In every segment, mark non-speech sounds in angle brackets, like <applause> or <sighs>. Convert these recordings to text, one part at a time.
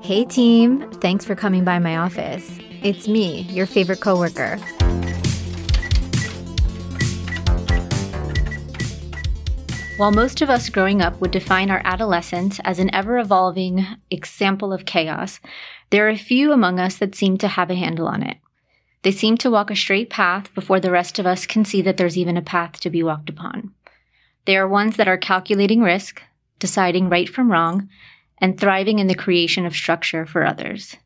Hey team, thanks for coming by my office. It's me, your favorite coworker. While most of us growing up would define our adolescence as an ever evolving example of chaos, there are a few among us that seem to have a handle on it. They seem to walk a straight path before the rest of us can see that there's even a path to be walked upon. They are ones that are calculating risk, deciding right from wrong, and thriving in the creation of structure for others.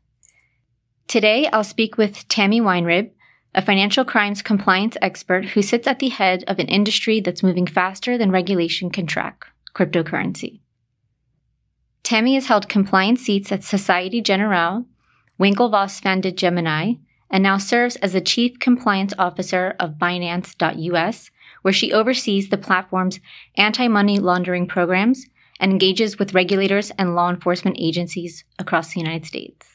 Today, I'll speak with Tammy Weinrib, a financial crimes compliance expert who sits at the head of an industry that's moving faster than regulation can track cryptocurrency. Tammy has held compliance seats at Societe Generale, Winklevoss founded Gemini, and now serves as the Chief Compliance Officer of Binance.us, where she oversees the platform's anti money laundering programs and engages with regulators and law enforcement agencies across the United States.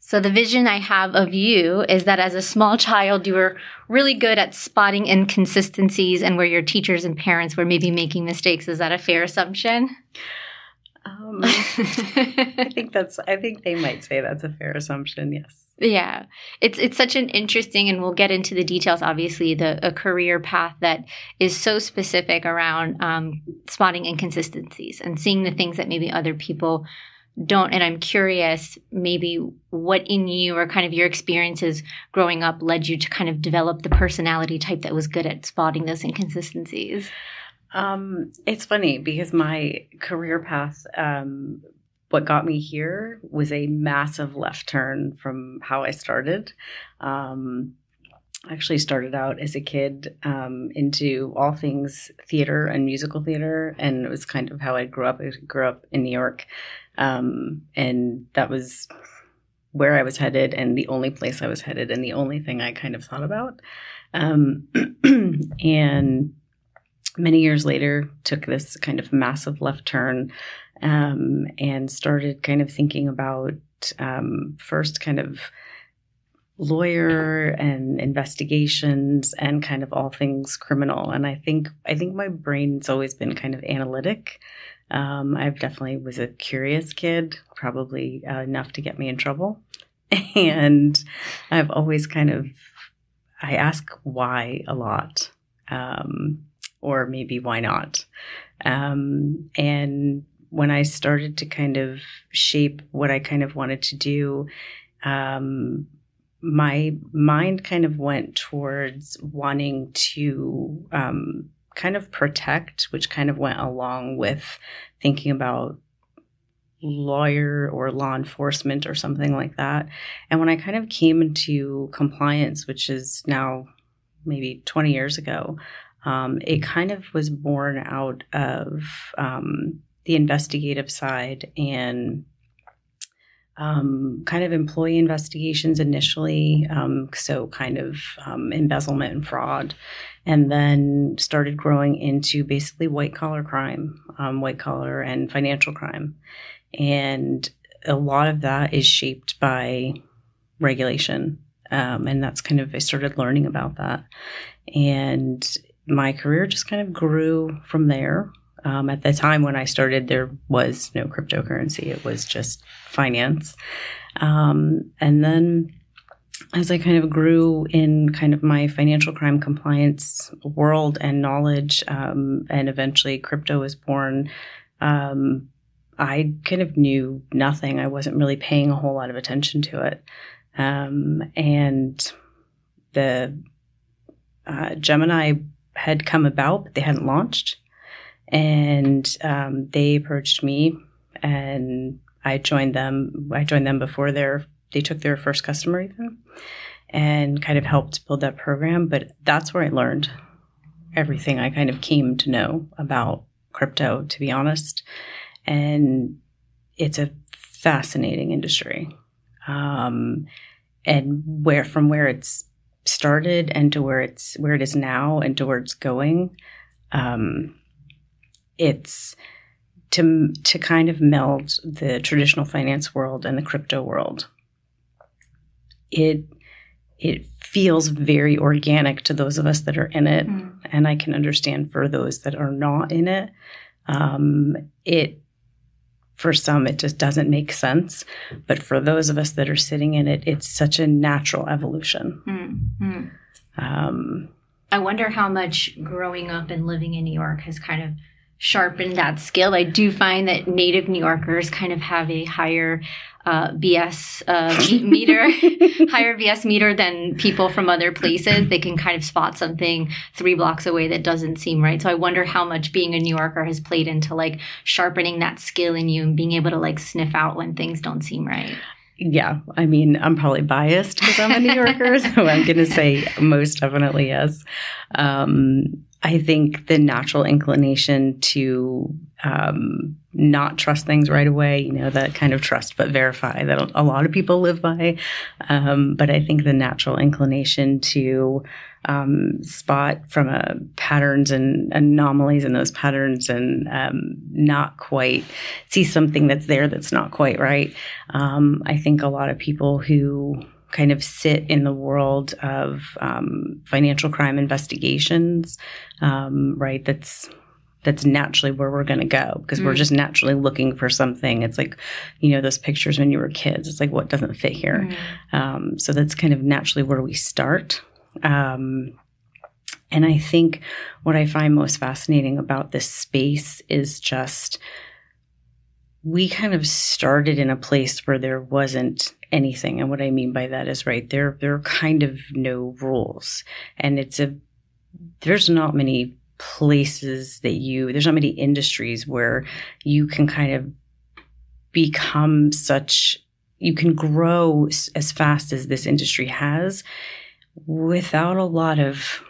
So the vision I have of you is that as a small child, you were really good at spotting inconsistencies and where your teachers and parents were maybe making mistakes. Is that a fair assumption? Um, I think that's. I think they might say that's a fair assumption. Yes. Yeah, it's it's such an interesting, and we'll get into the details. Obviously, the a career path that is so specific around um, spotting inconsistencies and seeing the things that maybe other people don't. And I'm curious, maybe what in you or kind of your experiences growing up led you to kind of develop the personality type that was good at spotting those inconsistencies. Um, it's funny because my career path, um, what got me here was a massive left turn from how I started. Um, I actually started out as a kid um, into all things theater and musical theater, and it was kind of how I grew up. I grew up in New York, um, and that was where I was headed, and the only place I was headed, and the only thing I kind of thought about. Um, <clears throat> and many years later took this kind of massive left turn um, and started kind of thinking about um, first kind of lawyer and investigations and kind of all things criminal. And i think i think my brain's always been kind of analytic. Um, i definitely was a curious kid probably uh, enough to get me in trouble. <laughs> And i've always kind of i ask why a lot um, or maybe why not? Um, and when I started to kind of shape what I kind of wanted to do, um, my mind kind of went towards wanting to um, kind of protect, which kind of went along with thinking about lawyer or law enforcement or something like that. And when I kind of came into compliance, which is now maybe 20 years ago, um, it kind of was born out of um, the investigative side and um, kind of employee investigations initially, um, so kind of um, embezzlement and fraud, and then started growing into basically white collar crime, um, white collar and financial crime. And a lot of that is shaped by regulation. and that's kind of, I started learning about that. And my career just kind of grew from there. Um, at the time when I started, there was no cryptocurrency, it was just finance. Um, and then as I kind of grew in kind of my financial crime compliance world and knowledge, um, and eventually crypto was born, um, I kind of knew nothing. I wasn't really paying a whole lot of attention to it. Um, and the uh, Gemini had come about, but they hadn't launched. And um, they approached me, and I joined them. I joined them before their they took their first customer even, and kind of helped build that program. But that's where I learned everything I kind of came to know about crypto, to be honest. And it's a fascinating industry. Um, and where from where it's started and to where it's where it is now and to where it's going um, it's to to kind of meld the traditional finance world and the crypto world it it feels very organic to those of us that are in it mm. and i can understand for those that are not in it um, it for some it just doesn't make sense but for those of us that are sitting in it it's such a natural evolution mm-hmm. um, i wonder how much growing up and living in new york has kind of sharpened that skill i do find that native new yorkers kind of have a higher uh, BS uh, <laughs> meter, <laughs> higher BS meter than people from other places. They can kind of spot something three blocks away that doesn't seem right. So I wonder how much being a New Yorker has played into like sharpening that skill in you and being able to like sniff out when things don't seem right. Yeah, I mean, I'm probably biased because I'm a New Yorker, <laughs> so I'm going to say most definitely yes. Um, I think the natural inclination to um, not trust things right away, you know, that kind of trust but verify that a lot of people live by. Um, but I think the natural inclination to um, spot from a patterns and anomalies in those patterns and um, not quite see something that's there that's not quite right. Um, I think a lot of people who kind of sit in the world of um, financial crime investigations, um, right? That's that's naturally where we're going to go because mm. we're just naturally looking for something. It's like, you know, those pictures when you were kids. It's like what doesn't fit here. Mm. Um, so that's kind of naturally where we start. Um, and I think what I find most fascinating about this space is just we kind of started in a place where there wasn't anything. And what I mean by that is right, there there are kind of no rules. And it's a there's not many places that you there's not many industries where you can kind of become such you can grow as fast as this industry has without a lot of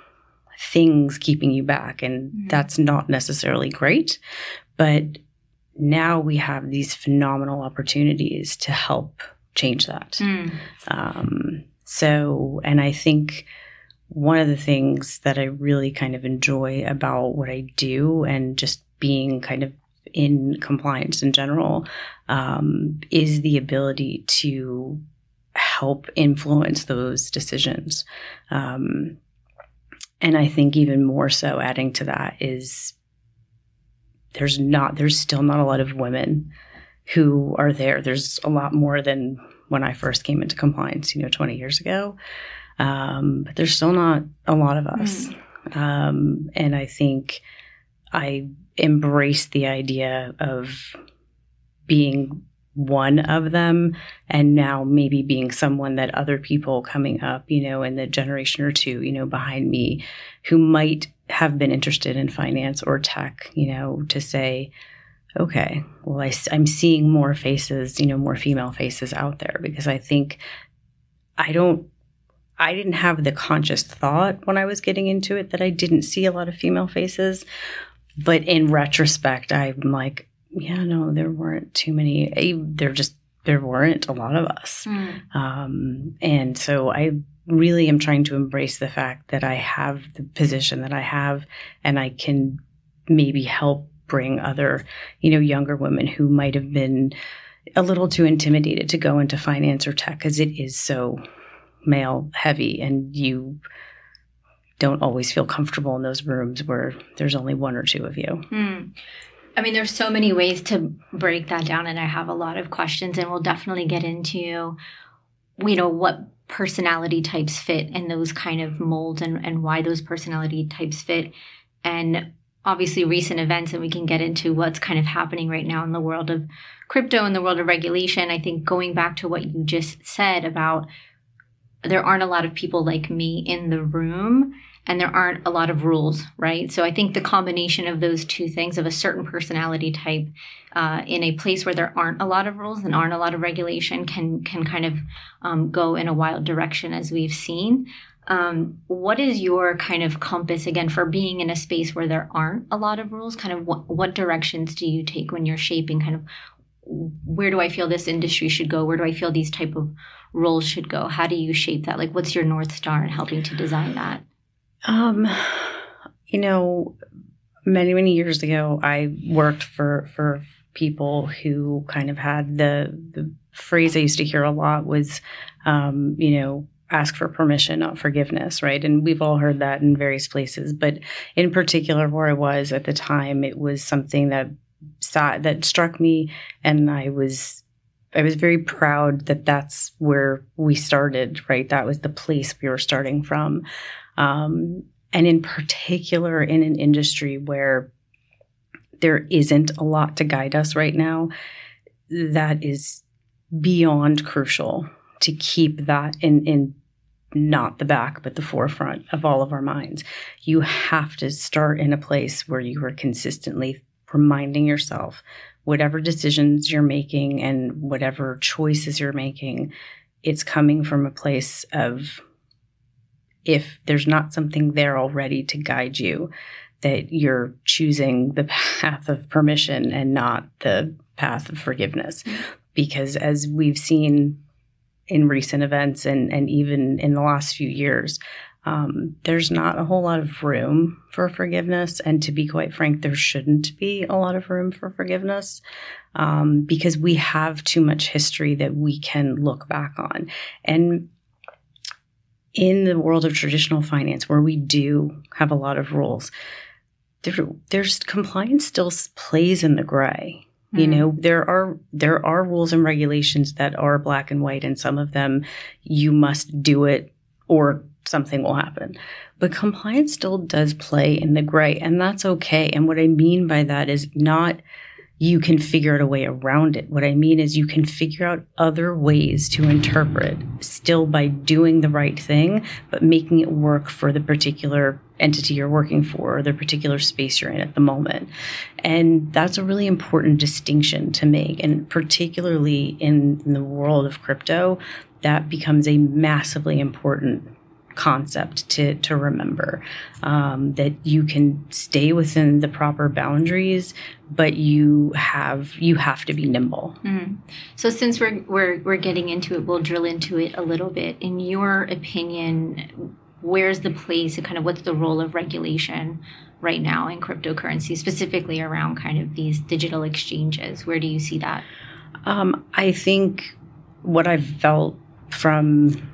things keeping you back and mm-hmm. that's not necessarily great but now we have these phenomenal opportunities to help change that. Mm. Um, so, and I think one of the things that I really kind of enjoy about what I do and just being kind of in compliance in general um, is the ability to help influence those decisions. Um, and I think even more so, adding to that is there's not, there's still not a lot of women who are there. There's a lot more than when I first came into compliance, you know, 20 years ago. Um, but there's still not a lot of us. Mm. Um, and I think I embrace the idea of being one of them and now maybe being someone that other people coming up, you know, in the generation or two, you know, behind me who might have been interested in finance or tech, you know, to say, okay, well, I, I'm seeing more faces, you know, more female faces out there because I think I don't, I didn't have the conscious thought when I was getting into it that I didn't see a lot of female faces. But in retrospect, I'm like, yeah, no, there weren't too many. There just, there weren't a lot of us. Mm. Um, and so I really am trying to embrace the fact that I have the position that I have and I can maybe help bring other, you know, younger women who might have been a little too intimidated to go into finance or tech because it is so male heavy and you don't always feel comfortable in those rooms where there's only one or two of you. Mm. I mean, there's so many ways to break that down, and I have a lot of questions, and we'll definitely get into, you know, what personality types fit in those kind of molds and, and why those personality types fit. And obviously recent events and we can get into what's kind of happening right now in the world of crypto and the world of regulation. I think going back to what you just said about there aren't a lot of people like me in the room and there aren't a lot of rules, right? So I think the combination of those two things of a certain personality type uh, in a place where there aren't a lot of rules and aren't a lot of regulation can can kind of um, go in a wild direction as we've seen. Um, what is your kind of compass again for being in a space where there aren't a lot of rules? Kind of what, what directions do you take when you're shaping kind of where do I feel this industry should go? Where do I feel these type of roles should go? How do you shape that? Like, what's your north star in helping to design that? Um, you know, many many years ago, I worked for for people who kind of had the the phrase I used to hear a lot was, um, you know, ask for permission, not forgiveness, right? And we've all heard that in various places. But in particular, where I was at the time, it was something that saw that struck me, and I was I was very proud that that's where we started. Right, that was the place we were starting from, um, and in particular in an industry where there isn't a lot to guide us right now. That is beyond crucial to keep that in in not the back, but the forefront of all of our minds. You have to start in a place where you are consistently reminding yourself whatever decisions you're making and whatever choices you're making, it's coming from a place of if there's not something there already to guide you, that you're choosing the <laughs> path of permission and not the path of forgiveness. Mm-hmm. Because as we've seen in recent events and, and even in the last few years, um, there's not a whole lot of room for forgiveness. And to be quite frank, there shouldn't be a lot of room for forgiveness um, because we have too much history that we can look back on. And in the world of traditional finance, where we do have a lot of rules, there, there's compliance still plays in the gray. Mm. You know, there are there are rules and regulations that are black and white, and some of them you must do it or something will happen. But compliance still does play in the gray, and that's okay. And what I mean by that is not you can figure out a way around it. What I mean is you can figure out other ways to interpret still by doing the right thing, but making it work for the particular entity you're working for or the particular space you're in at the moment. And that's a really important distinction to make. And particularly in, in the world of crypto, that becomes a massively important concept to to remember um, that you can stay within the proper boundaries, but you have you have to be nimble. Mm-hmm. So since we're we're we're getting into it, we'll drill into it a little bit. In your opinion, where's the place and kind of what's the role of regulation? right now in cryptocurrency, specifically around kind of these digital exchanges? Where do you see that? Um, I think what I've felt from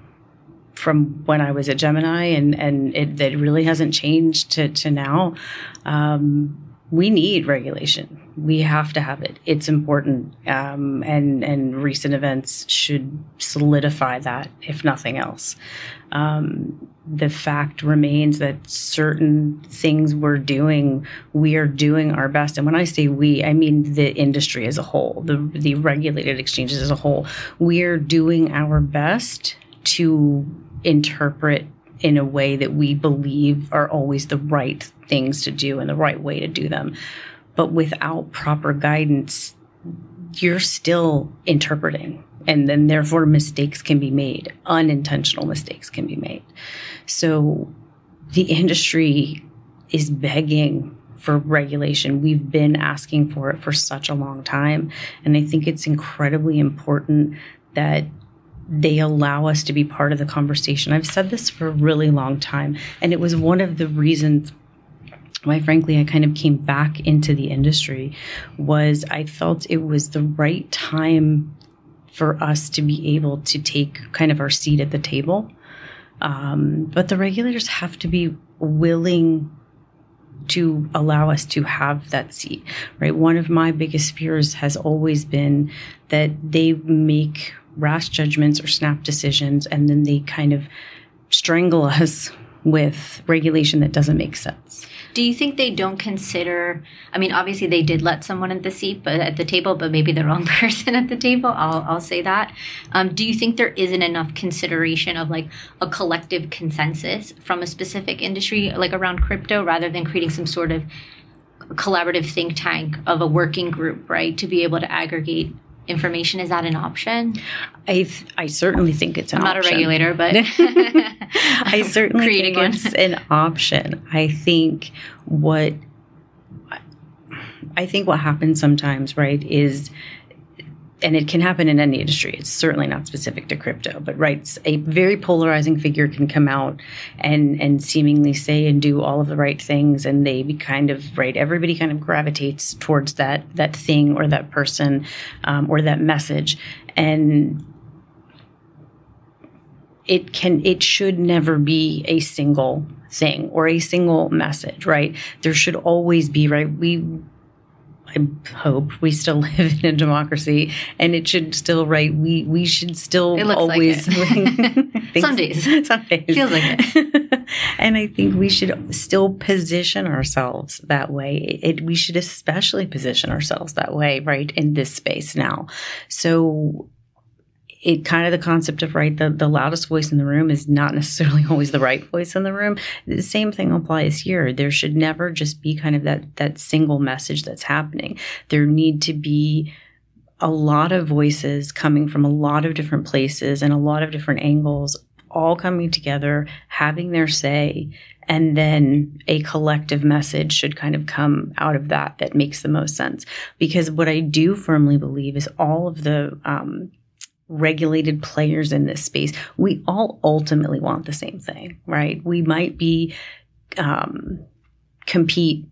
from when I was at Gemini, and and it, really hasn't changed to to now. Um, we need regulation. We have to have it. It's important, um, and and recent events should solidify that, if nothing else. Um, the fact remains that certain things we're doing, we are doing our best. And when I say we, I mean the industry as a whole, the the regulated exchanges as a whole. We are doing our best to interpret in a way that we believe are always the right things to do and the right way to do them. But without proper guidance, you're still interpreting. And then, therefore, mistakes can be made, unintentional mistakes can be made. So, the industry is begging for regulation. We've been asking for it for such a long time. And I think it's incredibly important that they allow us to be part of the conversation. I've said this for a really long time, and it was one of the reasons why frankly I kind of came back into the industry was I felt it was the right time for us to be able to take kind of our seat at the table. Um, but the regulators have to be willing to allow us to have that seat, right? One of my biggest fears has always been that they make rash judgments or snap decisions, and then they kind of strangle <laughs> us with regulation that doesn't make sense. Do you think they don't consider? I mean, obviously they did let someone at the seat, but at the table, but maybe the wrong <laughs> person at the table. I'll I'll say that. Um, do you think there isn't enough consideration of like a collective consensus from a specific industry, like around crypto, rather than creating some sort of collaborative think tank of a working group, right, to be able to aggregate information is that an option i th- i certainly think it's an i'm not option. a regulator but <laughs> i <laughs> certainly think one. it's an option i think what i think what happens sometimes right is and it can happen in any industry. It's certainly not specific to crypto, but right, a very polarizing figure can come out and and seemingly say and do all of the right things, and they be kind of right. Everybody kind of gravitates towards that that thing or that person um, or that message, and it can it should never be a single thing or a single message. Right, there should always be right. We I hope we still <laughs> live in a democracy, and it should still right. We we should still like always it. <laughs> <laughs> Some days. some days Feels like it. and I think we should still position ourselves that way. It, we should especially position ourselves that way, right in this space now. So it kind of the concept of right the, the loudest voice in the room is not necessarily <laughs> always the right voice in the room. The same thing applies here. There should never just be kind of that that single message that's happening. There need to be a lot of voices coming from a lot of different places and a lot of different angles all coming together having their say and then a collective message should kind of come out of that that makes the most sense. Because what i do firmly believe is all of the um, regulated players in this space, we all ultimately want the same thing, right? We might be um, compete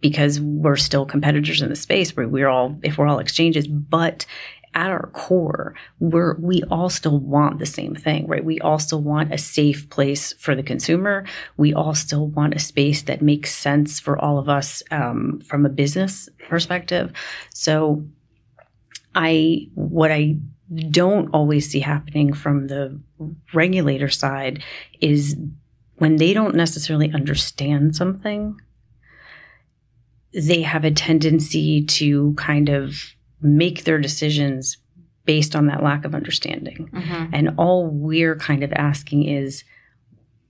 because we're still competitors in the space where we're all if we're all exchanges, but at our core, we're we all still want the same thing, right? We all still want a safe place for the consumer. We all still want a space that makes sense for all of us um, from a business perspective. So, I what I don't always see happening from the regulator side is when they don't necessarily understand something, they have a tendency to kind of make their decisions based on that lack of understanding. Mm-hmm. And all we're kind of asking is,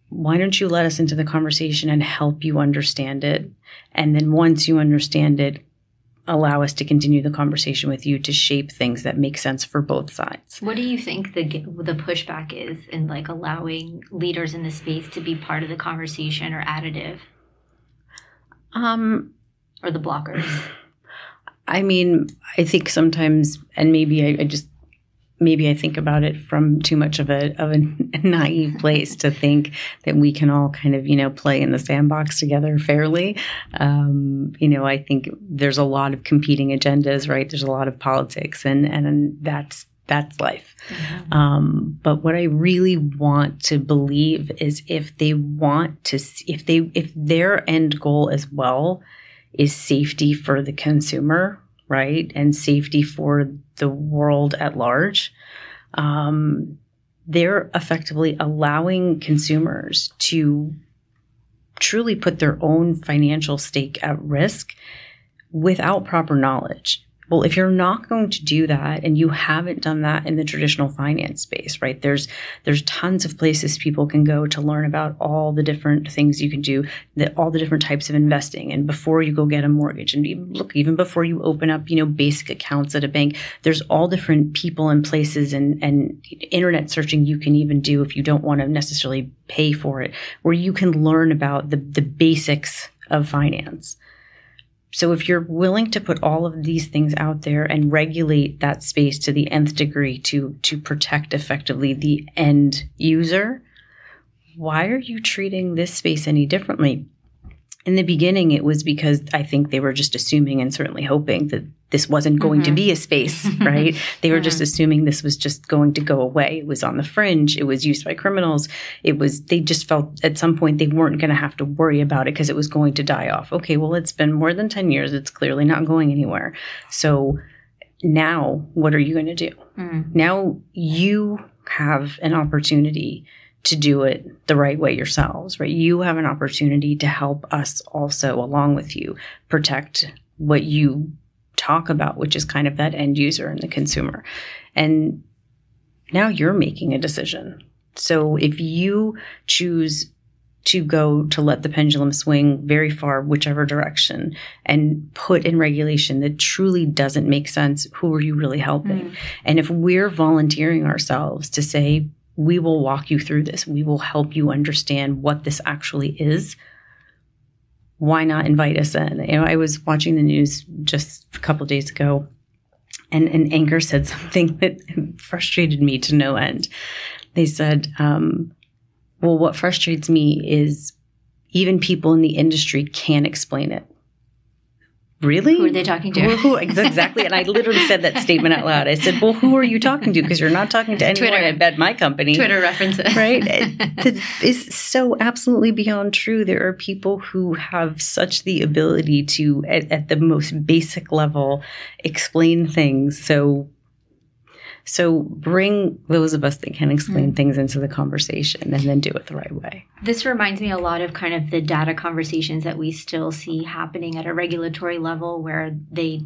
why don't you let us into the conversation and help you understand it? And then once you understand it, allow us to continue the conversation with you to shape things that make sense for both sides. What do you think the the pushback is in like allowing leaders in the space to be part of the conversation or additive? Um or the blockers? <sighs> I mean, I think sometimes and maybe I, I just maybe I think about it from too much of a of a <laughs> naive place to think that we can all kind of you know play in the sandbox together fairly. Um, you know, I think there's a lot of competing agendas, right? There's a lot of politics, and and that's that's life. Mm-hmm. Um, but what I really want to believe is if they want to, if they if their end goal as well is safety for the consumer, right? And safety for the world at large. Um, they're effectively allowing consumers to truly put their own financial stake at risk without proper knowledge. Well, if you're not going to do that and you haven't done that in the traditional finance space, right? There's there's tons of places people can go to learn about all the different things you can do, all the different types of investing. And before you go get a mortgage, and even, look, even before you open up, you know, basic accounts at a bank, there's all different people and places and and internet searching you can even do if you don't want to necessarily pay for it, where you can learn about the the basics of finance. So if you're willing to put all of these things out there and regulate that space to the nth degree to to protect effectively the end user, why are you treating this space any differently? In the beginning, it was because I think they were just assuming and certainly hoping that this wasn't going mm-hmm. to be a space, <laughs> right? they were mm-hmm. just assuming this was just going to go away. It was on the fringe. It was used by criminals. It was, they just felt at some point they weren't going to have to worry about it because it was going to die off. Okay, well, it's been more than 10 years. It's clearly not going anywhere. So now what are you going to do? Mm. Now you have an opportunity to do it the right way yourselves, right? You have an opportunity to help us also, along with you, protect what you talk about, which is kind of that end user and the consumer. And now you're making a decision. So if you choose to go to let the pendulum swing very far, whichever direction, and put in regulation that truly doesn't make sense, who are you really helping? Mm. And if we're volunteering ourselves to say, we will walk you through this. We will help you understand what this actually is. Why not invite us in? You know, I was watching the news just a couple days ago, and an anchor said <laughs> something that frustrated me to no end. They said, um, "Well, what frustrates me is even people in the industry can't explain it." Really? Who are they talking to? Who, who, exactly. and I literally said that statement out loud. I said, well, who are you talking to? Because you're not talking to anyone Twitter. at my company. Twitter references. right? <laughs> That is so absolutely beyond true. There are people who have such the ability to, at, at the most basic level, explain things so so bring those of us that can explain mm. things into the conversation and then do it the right way. This reminds me a lot of kind of the data conversations that we still see happening at a regulatory level where they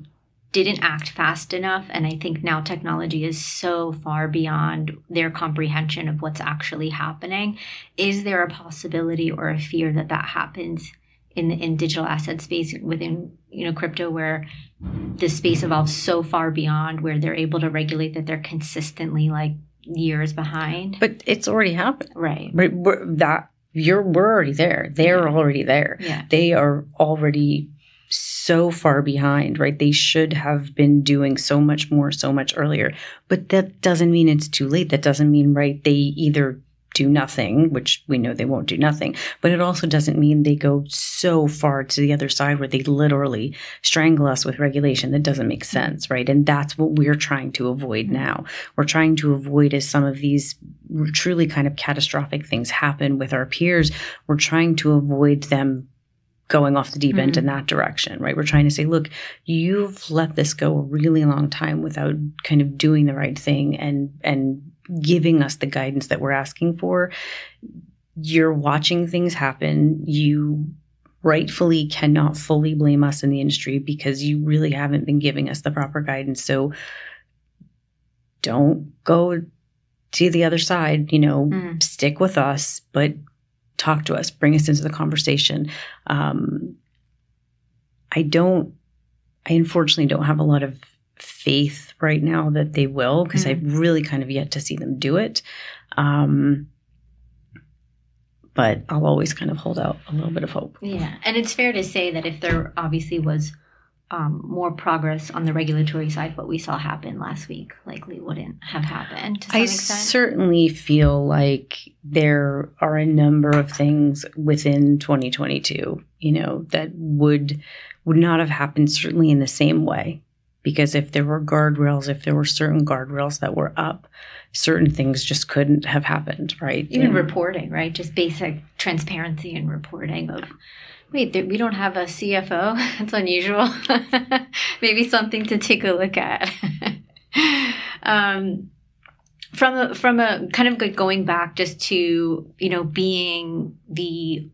didn't act fast enough. And I think now technology is so far beyond their comprehension of what's actually happening. Is there a possibility or a fear that that happens in the in digital asset space within you know crypto where the space evolves so far beyond where they're able to regulate that they're consistently like years behind but it's already happened right we're, we're, that you're we're already there they're yeah. already there yeah. they are already so far behind, right? They should have been doing so much more, so much earlier. But that doesn't mean it's too late. That doesn't mean, right, they either do nothing, which we know they won't do nothing, but it also doesn't mean they go so far to the other side where they literally strangle us with regulation that doesn't make sense, right? And that's what we're trying to avoid now. We're trying to avoid as some of these truly kind of catastrophic things happen with our peers, we're trying to avoid them going off the deep end mm-hmm. in that direction, right? We're trying to say, look, you've let this go a really long time without kind of doing the right thing and and giving us the guidance that we're asking for. You're watching things happen. You rightfully cannot fully blame us in the industry because you really haven't been giving us the proper guidance. So don't go to the other side, you know, mm. stick with us, but talk to us, bring us into the conversation. Um, I don't, I unfortunately don't have a lot of faith right now that they will because mm. I've really kind of yet to see them do it. Um, but I'll always kind of hold out a little bit of hope. Yeah. And it's fair to say that if there obviously was um, more progress on the regulatory side, what we saw happen last week likely wouldn't have happened I extent. certainly feel like there are a number of things within 2022, you know, that would would not have happened certainly in the same way because if there were guardrails, if there were certain guardrails that were up, certain things just couldn't have happened, right? Even reporting, right? Just basic transparency and reporting of, wait, we don't have a CFO. <laughs> That's unusual. <laughs> Maybe something to take a look at. <laughs> um, from a, from a kind of good going back just to you know being the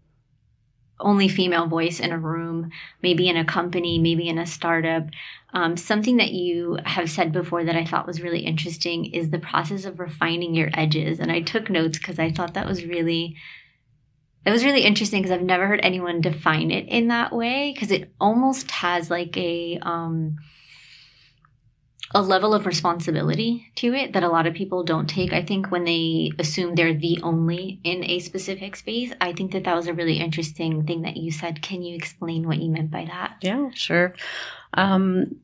only female voice in a room, maybe in a company, maybe in a startup. Um, something that you have said before that I thought was really interesting is the process of refining your edges. And I took notes because I thought that was really that was really interesting because I've never heard anyone define it in that way because it almost has like a um, a level of responsibility to it that a lot of people don't take. I think when they assume they're the only in a specific space, I think that that was a really interesting thing that you said. Can you explain what you meant by that? Yeah, sure. Um,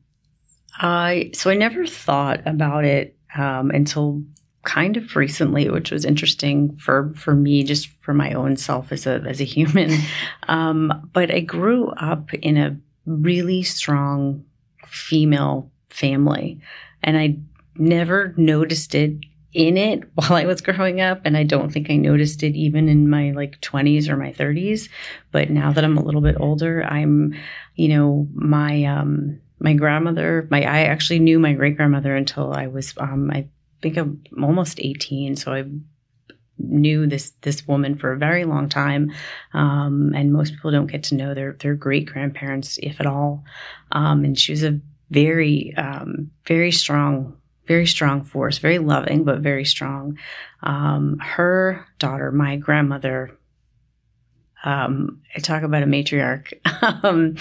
I so I never thought about it um, until kind of recently, which was interesting for for me, just for my own self as a as a human. <laughs> Um, but I grew up in a really strong female family. And I never noticed it in it <laughs> while I was growing up. And I don't think I noticed it even in my like 20s or my 30s. But now that I'm a little bit older, I'm, you know, my, um, my grandmother, my, I actually knew my great grandmother until I was, um, I think I'm almost 18. So I knew this this woman for a very long time, um, and most people don't get to know their their great grandparents, if at all. Um, and she was a very, um, very strong, very strong force, very loving, but very strong. Um, her daughter, my grandmother, um, I talk about a matriarch. <laughs> um,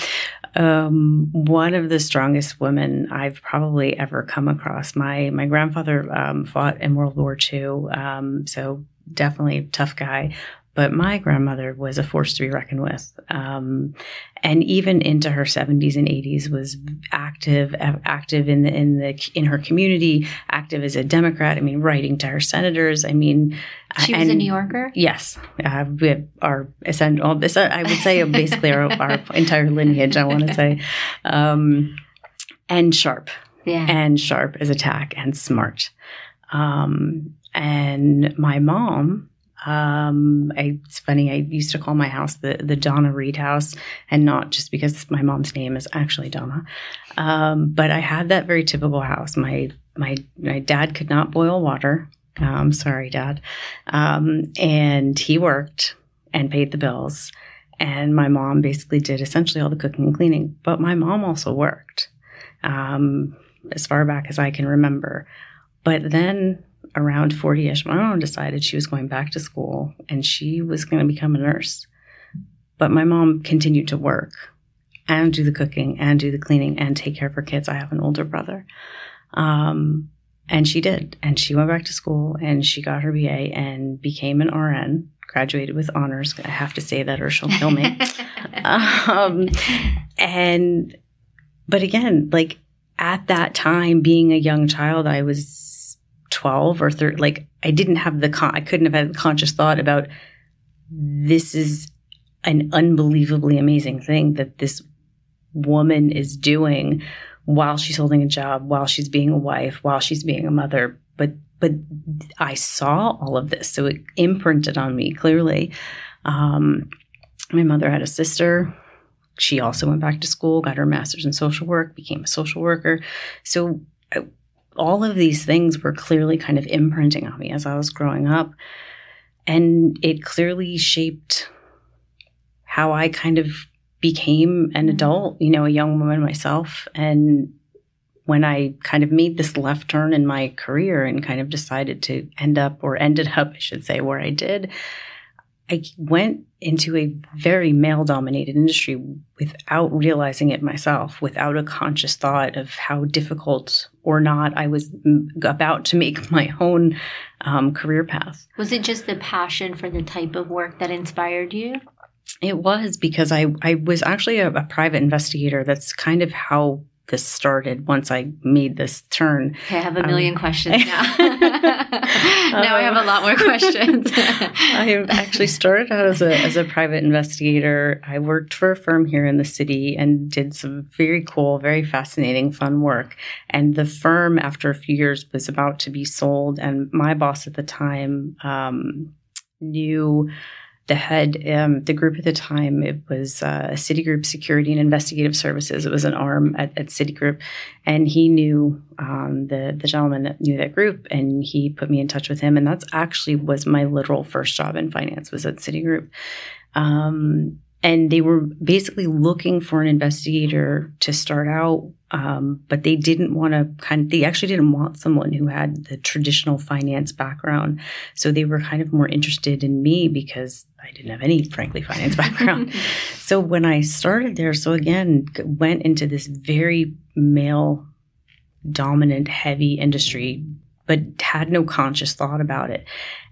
um, one of the strongest women I've probably ever come across. My my grandfather um, fought in World War II, um, so definitely tough guy. But my grandmother was a force to be reckoned with. Um, and even into her 70s and 80s was active, active in the, in the, in her community, active as a Democrat. I mean, writing to her senators. I mean, she was and, a New Yorker. Yes. Uh, we have our essential, This I would say basically our, our entire lineage, I want to say. Um, and sharp. Yeah. And sharp as attack and smart. Um, and my mom, um, I, it's funny. I used to call my house the the Donna Reed house, and not just because my mom's name is actually Donna, um, but I had that very typical house. My my my dad could not boil water. Um, sorry, Dad. Um, and he worked and paid the bills, and my mom basically did essentially all the cooking and cleaning. But my mom also worked, um, as far back as I can remember. But then around 40 ish, my mom decided she was going back to school and she was going to become a nurse. But my mom continued to work and do the cooking and do the cleaning and take care of her kids. I have an older brother. Um, and she did. And she went back to school and she got her BA and became an RN, graduated with honors. I have to say that or she'll kill me. <laughs> um, and, but again, like at that time, being a young child, I was 12 or 13 like i didn't have the con- i couldn't have had the conscious thought about this is an unbelievably amazing thing that this woman is doing while she's holding a job while she's being a wife while she's being a mother. But but i saw all of this so it imprinted on me clearly. Um, my mother had a sister. She also went back to school got her master's in social work became a social worker. So all of these things were clearly kind of imprinting on me as I was growing up. And it clearly shaped how I kind of became an mm-hmm. adult, you know, a young woman myself. And when I kind of made this left turn in my career and kind of decided to end up, or ended up, I should say, where I did, I went into a very male dominated industry without realizing it myself, without a conscious thought of how difficult or not I was about to make my own um, career path. Was it just the passion for the type of work that inspired you? It was because I, I was actually a, a private investigator. That's kind of how this started once I made this turn. Okay, I have a million um, questions <laughs> now. <laughs> now I have a lot more questions. <laughs> I actually started out as a, as a private investigator. I worked for a firm here in the city and did some very cool, very fascinating, fun work. And the firm, after a few years, was about to be sold. And my boss at the time um, knew the head, um, the group at the time, it was uh, Citigroup Security and Investigative Services. It was an arm at, at Citigroup, and he knew um, the the gentleman that knew that group, and he put me in touch with him. And that's actually was my literal first job in finance was at Citigroup. Um, and they were basically looking for an investigator to start out um, but they didn't want to kind of they actually didn't want someone who had the traditional finance background. So they were kind of more interested in me because i didn't have any frankly finance <laughs> background. <laughs> So when i started there so again went into this very male dominant heavy industry but had no conscious thought about it.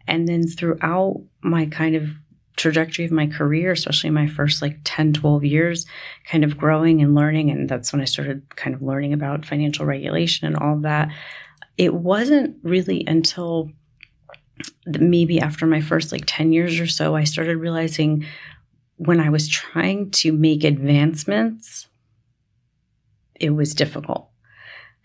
And then throughout my kind of trajectory of my career, especially my first like 10, 12 years, kind of growing and learning. And that's when I started kind of learning about financial regulation and all of that. It wasn't really until maybe after my first like 10 years or so, I started realizing when I was trying to make advancements, it was difficult.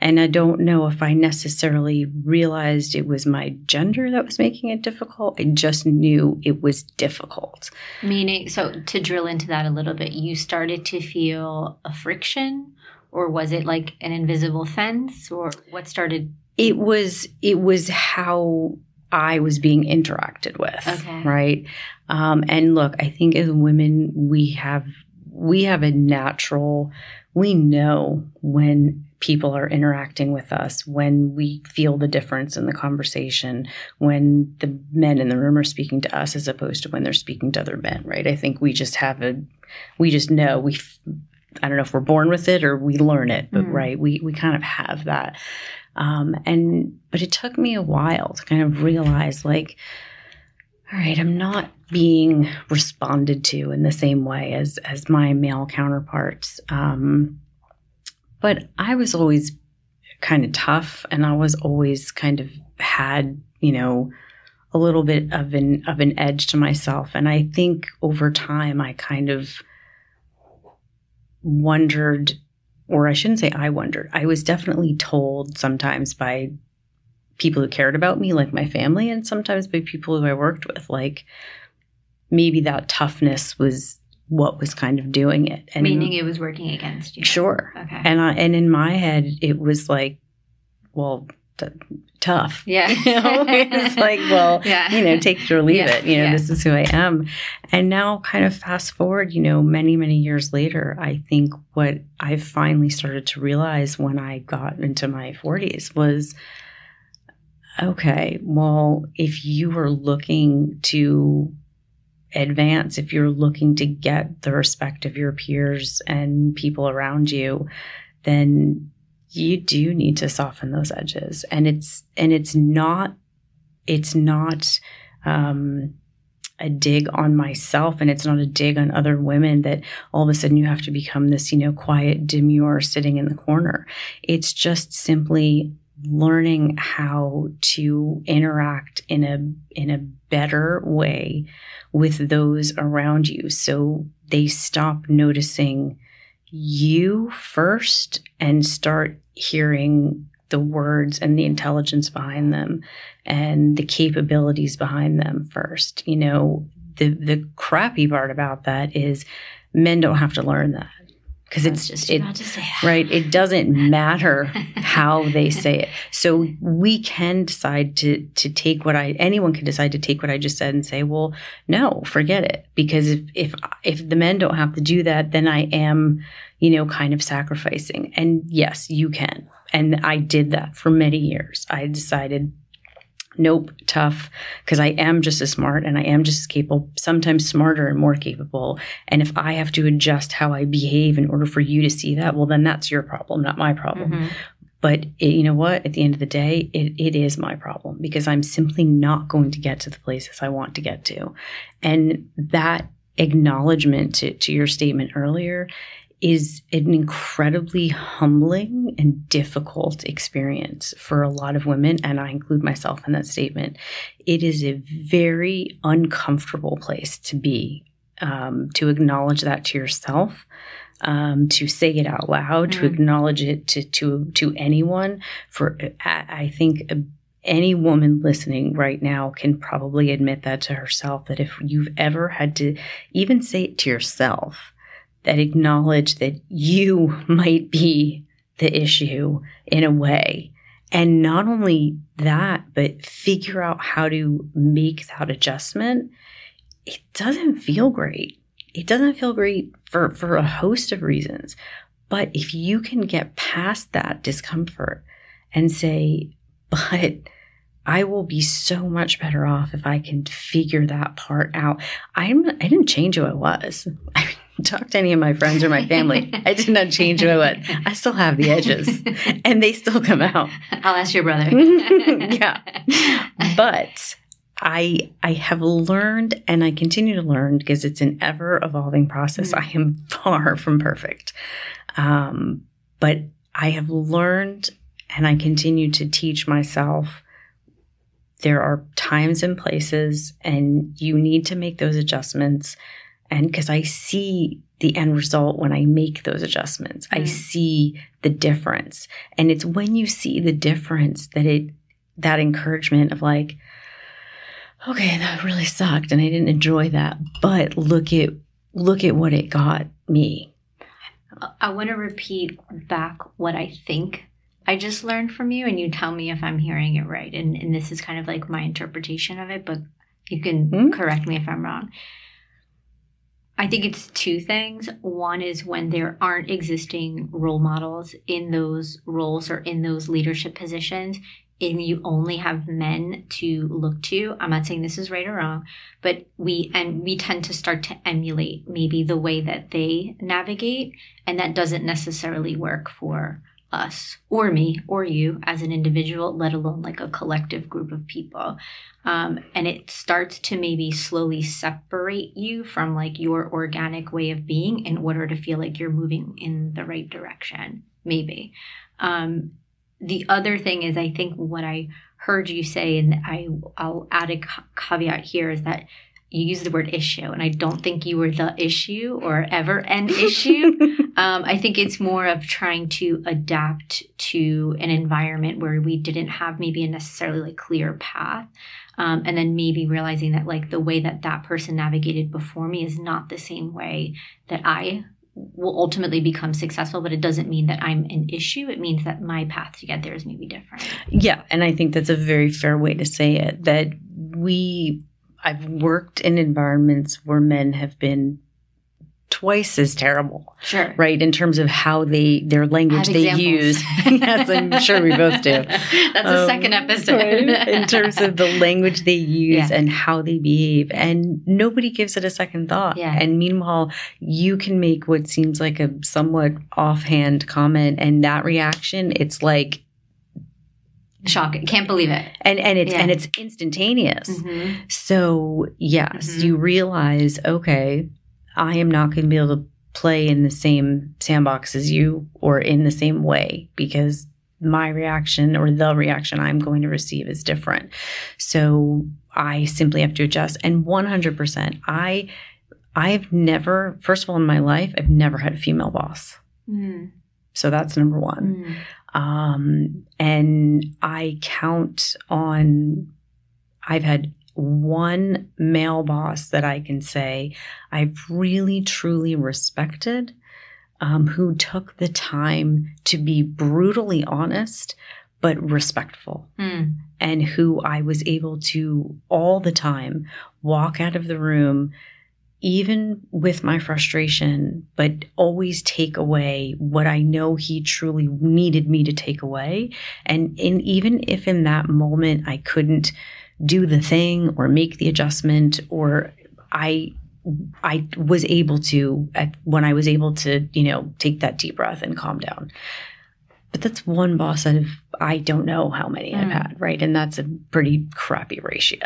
And I don't know if I necessarily realized it was my gender that was making it difficult. I just knew it was difficult. Meaning, so to drill into that a little bit, you started to feel a friction, or was it like an invisible fence, or what started? It was. It was how I was being interacted with. Okay. Right. Um, and look, I think as women, we have we have a natural. We know when people are interacting with us, when we feel the difference in the conversation, when the men in the room are speaking to us as opposed to when they're speaking to other men, right? I think we just have a, we just know we, I don't know if we're born with it or we learn it, but mm. right, we we kind of have that. Um, and but it took me a while to kind of realize like all right, I'm not being responded to in the same way as as my male counterparts. Um, but I was always kind of tough, and I was always kind of had you know a little bit of an of an edge to myself, and I think over time I kind of wondered, or I shouldn't say I wondered. I was definitely told sometimes by people who cared about me, like my family, and sometimes by people who I worked with. Like maybe that toughness was what was kind of doing it. And Meaning it was working against you. Sure. Okay. And I, and in my head, it was like, well, t- tough. Yeah. <laughs> You know, it's like, well, <laughs> yeah. you know, take it or leave yeah. it. You know, yeah. this is who I am. And now, kind of fast forward, you know, many, many years later, I think what I finally started to realize when I got into my 40s was okay, well, if you were looking to advance, if you're looking to get the respect of your peers and people around you, then you do need to soften those edges. And it's and it's not it's not um a dig on myself and it's not a dig on other women that all of a sudden you have to become this, you know, quiet, demure sitting in the corner. It's just simply learning how to interact in a in a better way with those around you. So they stop noticing you first and start hearing the words and the intelligence behind them and the capabilities behind them first. You know the the crappy part about that is men don't have to learn that because it's just it, <laughs> right. It doesn't matter how they say it. So we can decide to to take what I anyone can decide to take what I just said and say, well, no, forget it. Because if if if the men don't have to do that, then I am, you know, kind of sacrificing. And yes, you can. And I did that for many years. I decided nope, tough, because I am just as smart and I am just as capable, sometimes smarter and more capable. And if I have to adjust how I behave in order for you to see that, well, then that's your problem, not my problem. Mm-hmm. But it, you know what? At the end of the day, it, it is my problem because I'm simply not going to get to the places I want to get to. And that acknowledgement to, to your statement earlier is an incredibly humbling and difficult experience for a lot of women, and I include myself in that statement. It is a very uncomfortable place to be, um, to acknowledge that to yourself. Um, to say it out loud, mm. to acknowledge it to to to anyone. For I think any woman listening right now can probably admit that to herself. That if you've ever had to even say it to yourself, that acknowledge that you might be the issue in a way. And not only that, but figure out how to make that adjustment. It doesn't feel great. It doesn't feel great for, for a host of reasons. But if you can get past that discomfort and say, but I will be so much better off if I can figure that part out. I'm I didn't change who I was. <laughs> I <laughs> talk to any of my friends or my family. I did not change I was. I still have the edges <laughs> and they still come out. I'll ask your brother. <laughs> yeah. But I I have learned and I continue to learn because it's an ever evolving process. Mm-hmm. I am far from perfect. Um, but I have learned and I continue to teach myself there are times and places and you need to make those adjustments and because I see the end result when I make those adjustments, mm. I see the difference. And it's when you see the difference that it, that encouragement of like, okay, that really sucked and I didn't enjoy that, but look at, look at what it got me. I want to repeat back what I think I just learned from you, and you tell me if I'm hearing it right. And, and this is kind of like my interpretation of it, but you can mm-hmm. correct me if I'm wrong. I think it's two things. One is when there aren't existing role models in those roles or in those leadership positions, and you only have men to look to. I'm not saying this is right or wrong, but we and we tend to start to emulate maybe the way that they navigate, and that doesn't necessarily work for us or me or you as an individual, let alone like a collective group of people. Um, and it starts to maybe slowly separate you from like your organic way of being in order to feel like you're moving in the right direction, maybe. Um, the other thing is, I think what I heard you say, and I, I'll add a caveat here, is that you use the word issue, and I don't think you were the issue or ever an <laughs> issue. um, I think it's more of trying to adapt to an environment where we didn't have maybe a necessarily like clear path. Um, and then maybe realizing that like the way that that person navigated before me is not the same way that I will ultimately become successful, but it doesn't mean that I'm an issue. It means that my path to get there is maybe different. Yeah. And I think that's a very fair way to say it that we, I've worked in environments where men have been twice as terrible. Sure. Right. In terms of how they, their language they examples. use. <laughs> yes, I'm sure we both do. <laughs> That's a um, second episode. Right? In terms of the language they <laughs> use yeah. and how they behave. And nobody gives it a second thought. Yeah. And meanwhile, you can make what seems like a somewhat offhand comment and that reaction, it's like, shocking can't believe it and and it's yeah. and it's instantaneous mm-hmm. so yes mm-hmm. you realize okay I am not going to be able to play in the same sandbox as you or in the same way because my reaction or the reaction I'm going to receive is different. So I simply have to adjust. And 100%, I I've never, first of all, in my life, I've never had a female boss. Mm. So that's number one. Mm. Um, and I count on, I've had one male boss that I can say I've really truly respected, um, who took the time to be brutally honest but respectful, mm. and who I was able to all the time walk out of the room. Even with my frustration, but always take away what I know he truly needed me to take away. And in, even if in that moment I couldn't do the thing or make the adjustment or I I was able to when I was able to, you know, take that deep breath and calm down. But that's one boss out of I don't know how many mm. I've had, right? And that's a pretty crappy ratio.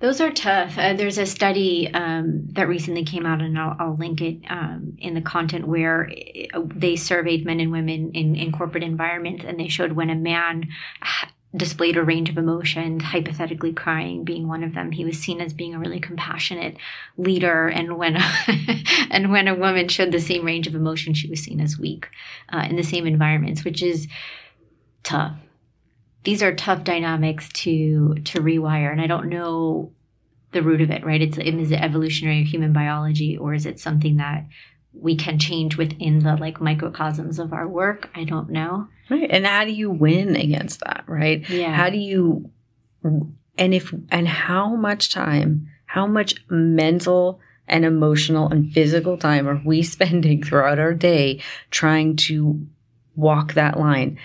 Those are tough. Uh, there's a study um, that recently came out, and I'll, I'll link it um, in the content where uh, they surveyed men and women in, in corporate environments, and they showed when a man displayed a range of emotions, hypothetically crying being one of them. He was seen as being a really compassionate leader, and when <laughs> and when a woman showed the same range of emotion, she was seen as weak uh, in the same environments, which is tough. These are tough dynamics to to rewire, and I don't know the root of it. Right? It's is it evolutionary human biology, or is it something that we can change within the like microcosms of our work. I don't know. Right. And how do you win against that, right? Yeah. How do you and if and how much time, how much mental and emotional and physical time are we <laughs> spending throughout our day trying to walk that line?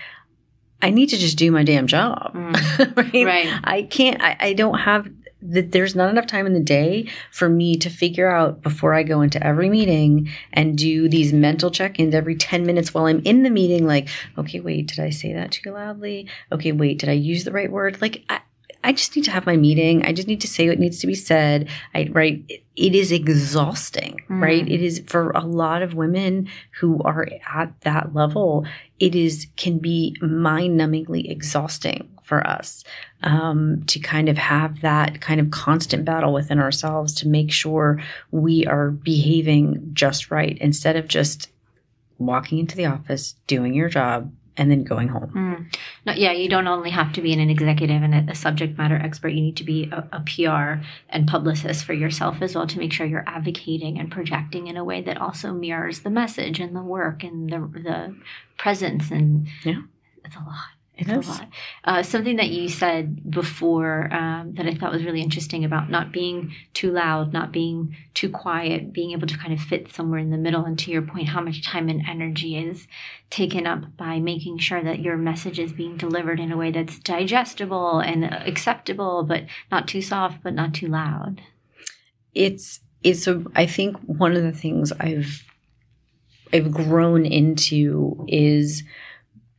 I need to just do my damn job. Mm. <laughs> right? right? I can't I, I don't have that there's not enough time in the day for me to figure out before I go into every meeting and do these mental check-ins every 10 minutes while I'm in the meeting like okay wait did I say that too loudly okay wait did I use the right word like I, I just need to have my meeting. I just need to say what needs to be said. I right. It is exhausting, mm. right? It is for a lot of women who are at that level. It is can be mind-numbingly exhausting for us um, to kind of have that kind of constant battle within ourselves to make sure we are behaving just right instead of just walking into the office, doing your job, and then going home. Mm. No, yeah, you don't only have to be an executive and a, a subject matter expert. You need to be a, a, PR and publicist for yourself as well to make sure you're advocating and projecting in a way that also mirrors the message and the work and the the presence. And yeah, it's a lot. It's a lot. Uh, something that you said before um, that I thought was really interesting about not being too loud, not being too quiet, being able to kind of fit somewhere in the middle. And to your point, how much time and energy is taken up by making sure that your message is being delivered in a way that's digestible and acceptable, but not too soft, but not too loud. It's it's a, I think one of the things I've I've grown into is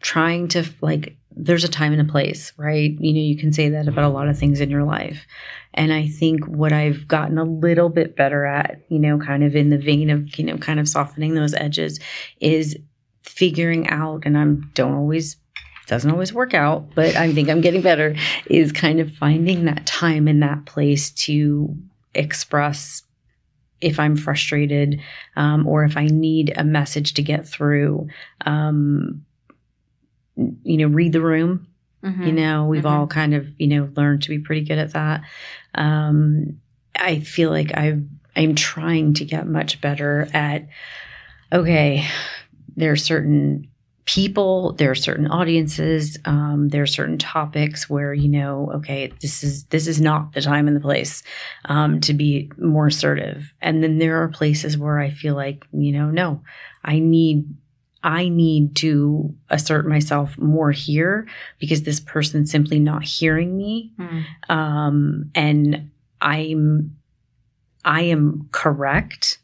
trying to like there's a time and a place, right? You know, you can say that about a lot of things in your life. And I think what I've gotten a little bit better at, you know, kind of in the vein of, you know, kind of softening those edges is figuring out, and I'm don't always doesn't always work out, but I think I'm getting better, is kind of finding that time and that place to express if I'm frustrated um, or if I need a message to get through. Um, you know, read the room. Mm-hmm. You know, we've mm-hmm. all kind of, you know, learned to be pretty good at that. Um, I feel like i I'm trying to get much better at, okay, there are certain people there are certain audiences um, there are certain topics where you know okay this is this is not the time and the place um, to be more assertive and then there are places where i feel like you know no i need I need to assert myself more here because this person's simply not hearing me. Mm. Um, and I'm, I am correct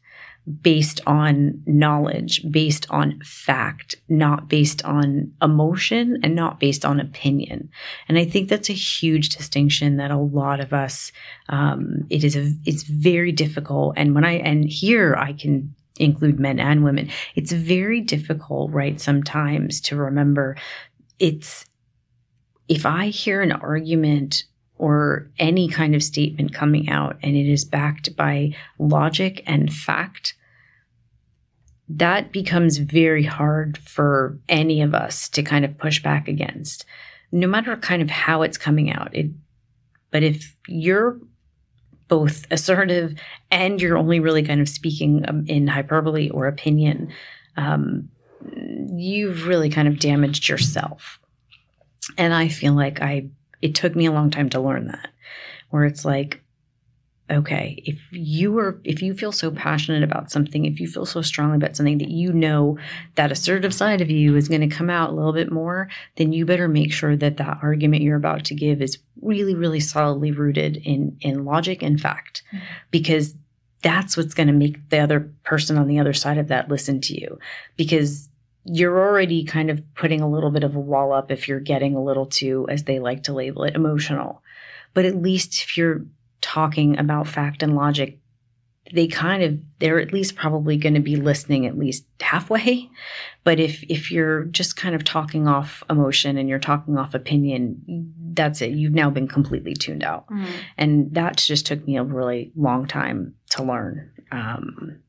based on knowledge, based on fact, not based on emotion and not based on opinion. And I think that's a huge distinction that a lot of us, um, it is a, it's very difficult. And when I, and here I can include men and women. It's very difficult, right, sometimes to remember it's if I hear an argument or any kind of statement coming out and it is backed by logic and fact, that becomes very hard for any of us to kind of push back against, no matter kind of how it's coming out. It, but if you're both assertive and you're only really kind of speaking um, in hyperbole or opinion, um, you've really kind of damaged yourself. And I feel like I, it took me a long time to learn that, where it's like, okay, if you are, if you feel so passionate about something, if you feel so strongly about something that you know that assertive side of you is going to come out a little bit more, then you better make sure that that argument you're about to give is really, really solidly rooted in in logic and fact, mm-hmm. because that's what's going to make the other person on the other side of that listen to you, because you're already kind of putting a little bit of a wall up if you're getting a little too, as they like to label it, emotional. But at least if you're talking about fact and logic, they kind of they're at least probably going to be listening at least halfway. But if if you're just kind of talking off emotion and you're talking off opinion, that's it. You've now been completely tuned out, mm. and that just took me a really long time to learn. Um,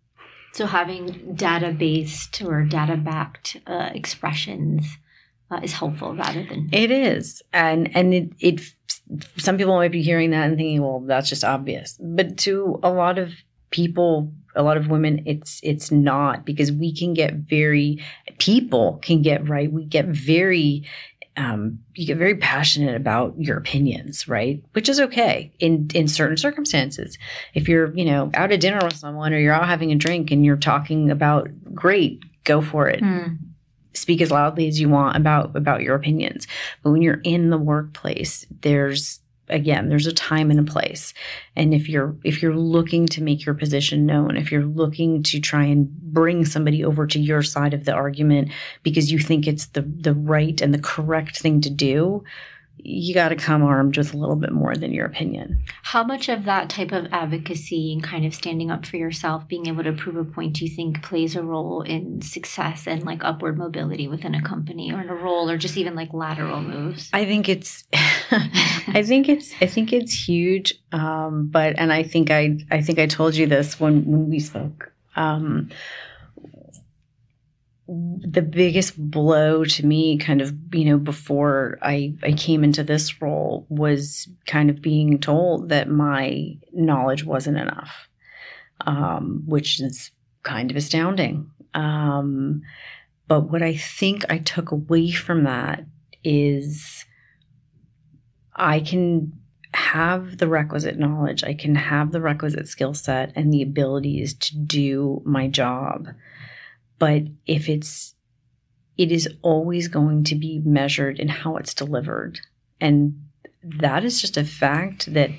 so having data based or data backed uh, expressions uh, is helpful rather than it is, and and it it some people might be hearing that and thinking, well, that's just obvious. But to a lot of people, a lot of women, it's it's not because we can get very people can get right. We get very um, you get very passionate about your opinions, right? Which is okay in in certain circumstances. If you're, you know, out at dinner with someone or you're out having a drink and you're talking about, great, go for it. Mm speak as loudly as you want about about your opinions. But when you're in the workplace there's again there's a time and a place. And if you're if you're looking to make your position known if you're looking to try and bring somebody over to your side of the argument because you think it's the the right and the correct thing to do you got to come armed with a little bit more than your opinion. How much of that type of advocacy and kind of standing up for yourself, being able to prove a point, do you think plays a role in success and like upward mobility within a company or in a role or just even like lateral moves? I think it's, <laughs> I think it's, I think it's huge. Um, but, and I think I, I think I told you this when, when we spoke. Um, the biggest blow to me kind of you know before I, I came into this role was kind of being told that my knowledge wasn't enough um, which is kind of astounding. Um, but what i think i took away from that is i can have the requisite knowledge i can have the requisite skill set and the abilities to do my job but if it's, it is always going to be measured in how it's delivered. And that is just a fact that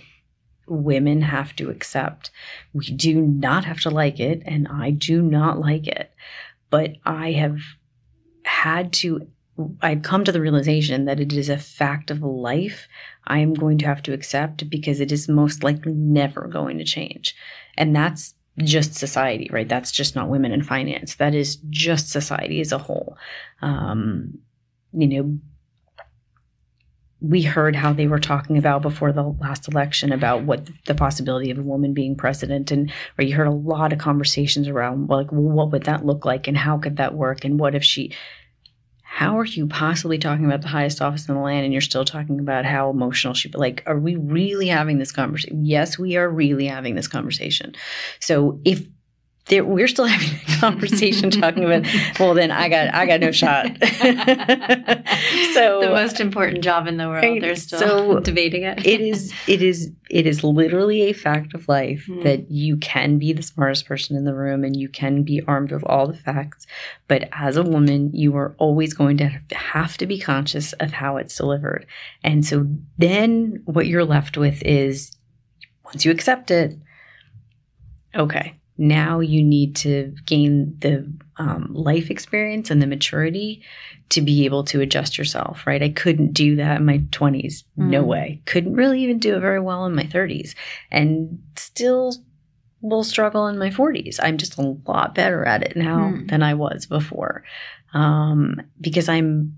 women have to accept. We do not have to like it, and I do not like it. But I have had to I've come to the realization that it is a fact of life I am going to have to accept because it is most likely never going to change. And that's just society, right? That's just not women in finance. That is just society as a whole. Um, you know, we heard how they were talking about before the last election about what the possibility of a woman being president and where you heard a lot of conversations around like what would that look like and how could that work and what if she how are you possibly talking about the highest office in the land and you're still talking about how emotional she like are we really having this conversation yes we are really having this conversation. So if there, we're still <laughs> having a conversation talking about well then i got i got no shot. <laughs> So the most important job in the world. Right, they're still so <laughs> debating it. it is it is it is literally a fact of life mm. that you can be the smartest person in the room and you can be armed with all the facts. But as a woman you are always going to have to be conscious of how it's delivered. And so then what you're left with is once you accept it okay now you need to gain the um, life experience and the maturity to be able to adjust yourself, right? I couldn't do that in my 20s. Mm. No way. Couldn't really even do it very well in my 30s and still will struggle in my 40s. I'm just a lot better at it now mm. than I was before. Um, because I'm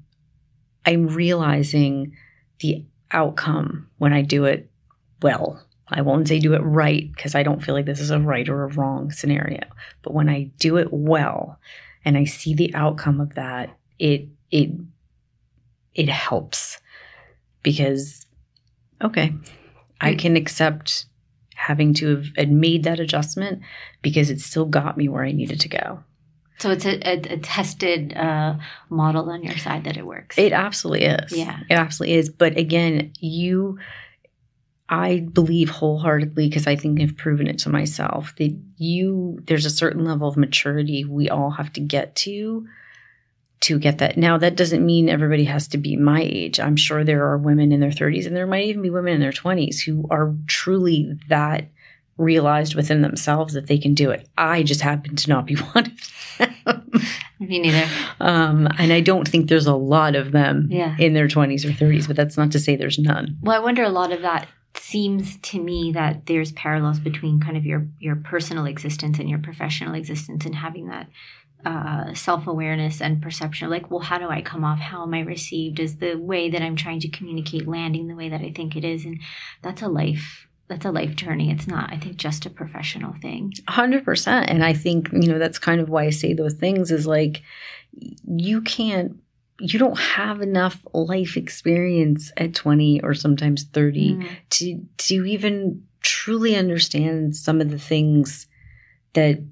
I'm realizing the outcome when I do it well I won't say do it right because I don't feel like this is a right or a wrong scenario. But when I do it well and I see the outcome of that, it it it helps because okay, I can accept having to have made that adjustment because it still got me where I needed to go. So it's a, a, a tested uh, model on your side that it works. It absolutely is. Yeah, it absolutely is. But again, you I believe wholeheartedly because I think I've proven it to myself that you there's a certain level of maturity we all have to get to to get that. Now that doesn't mean everybody has to be my age. I'm sure there are women in their 30s and there might even be women in their 20s who are truly that realized within themselves that they can do it. I just happen to not be <laughs> one of them. Me neither. Um, and I don't think there's a lot of them yeah. in their 20s or 30s, but that's not to say there's none. Well, I wonder a lot of that seems to me that there's parallels between kind of your your personal existence and your professional existence and having that uh, self-awareness and perception like well how do i come off? How am i received? Is the way that i'm trying to communicate landing the way that i think it is? And that's a life that's a life journey. It's not i think just a professional thing. 100% and i think you know that's kind of why i say those things is like you can't you don't have enough life experience at 20 or sometimes 30 mm. to to even truly understand some of the things that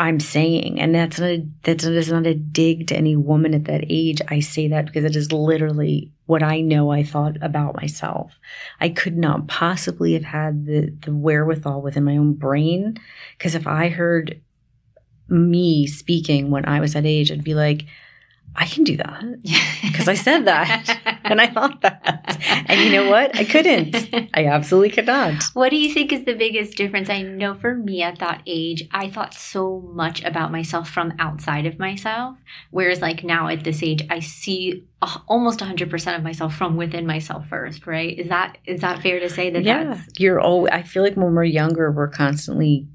I'm saying. And that's not a, that's not, that's not a dig to any woman at that age. I say that because it is literally what I know I thought about myself. I could not possibly have had the, the wherewithal within my own brain. Because if I heard me speaking when I was that age, I'd be like, I can do that <laughs> because I said that and I thought that. And you know what? I couldn't. I absolutely could not. What do you think is the biggest difference? I know for me at that age, I thought so much about myself from outside of myself. Whereas, like now at this age, I see almost 100% of myself from within myself first, right? Is that is that fair to say that yeah, that's. You're always, I feel like when we're younger, we're constantly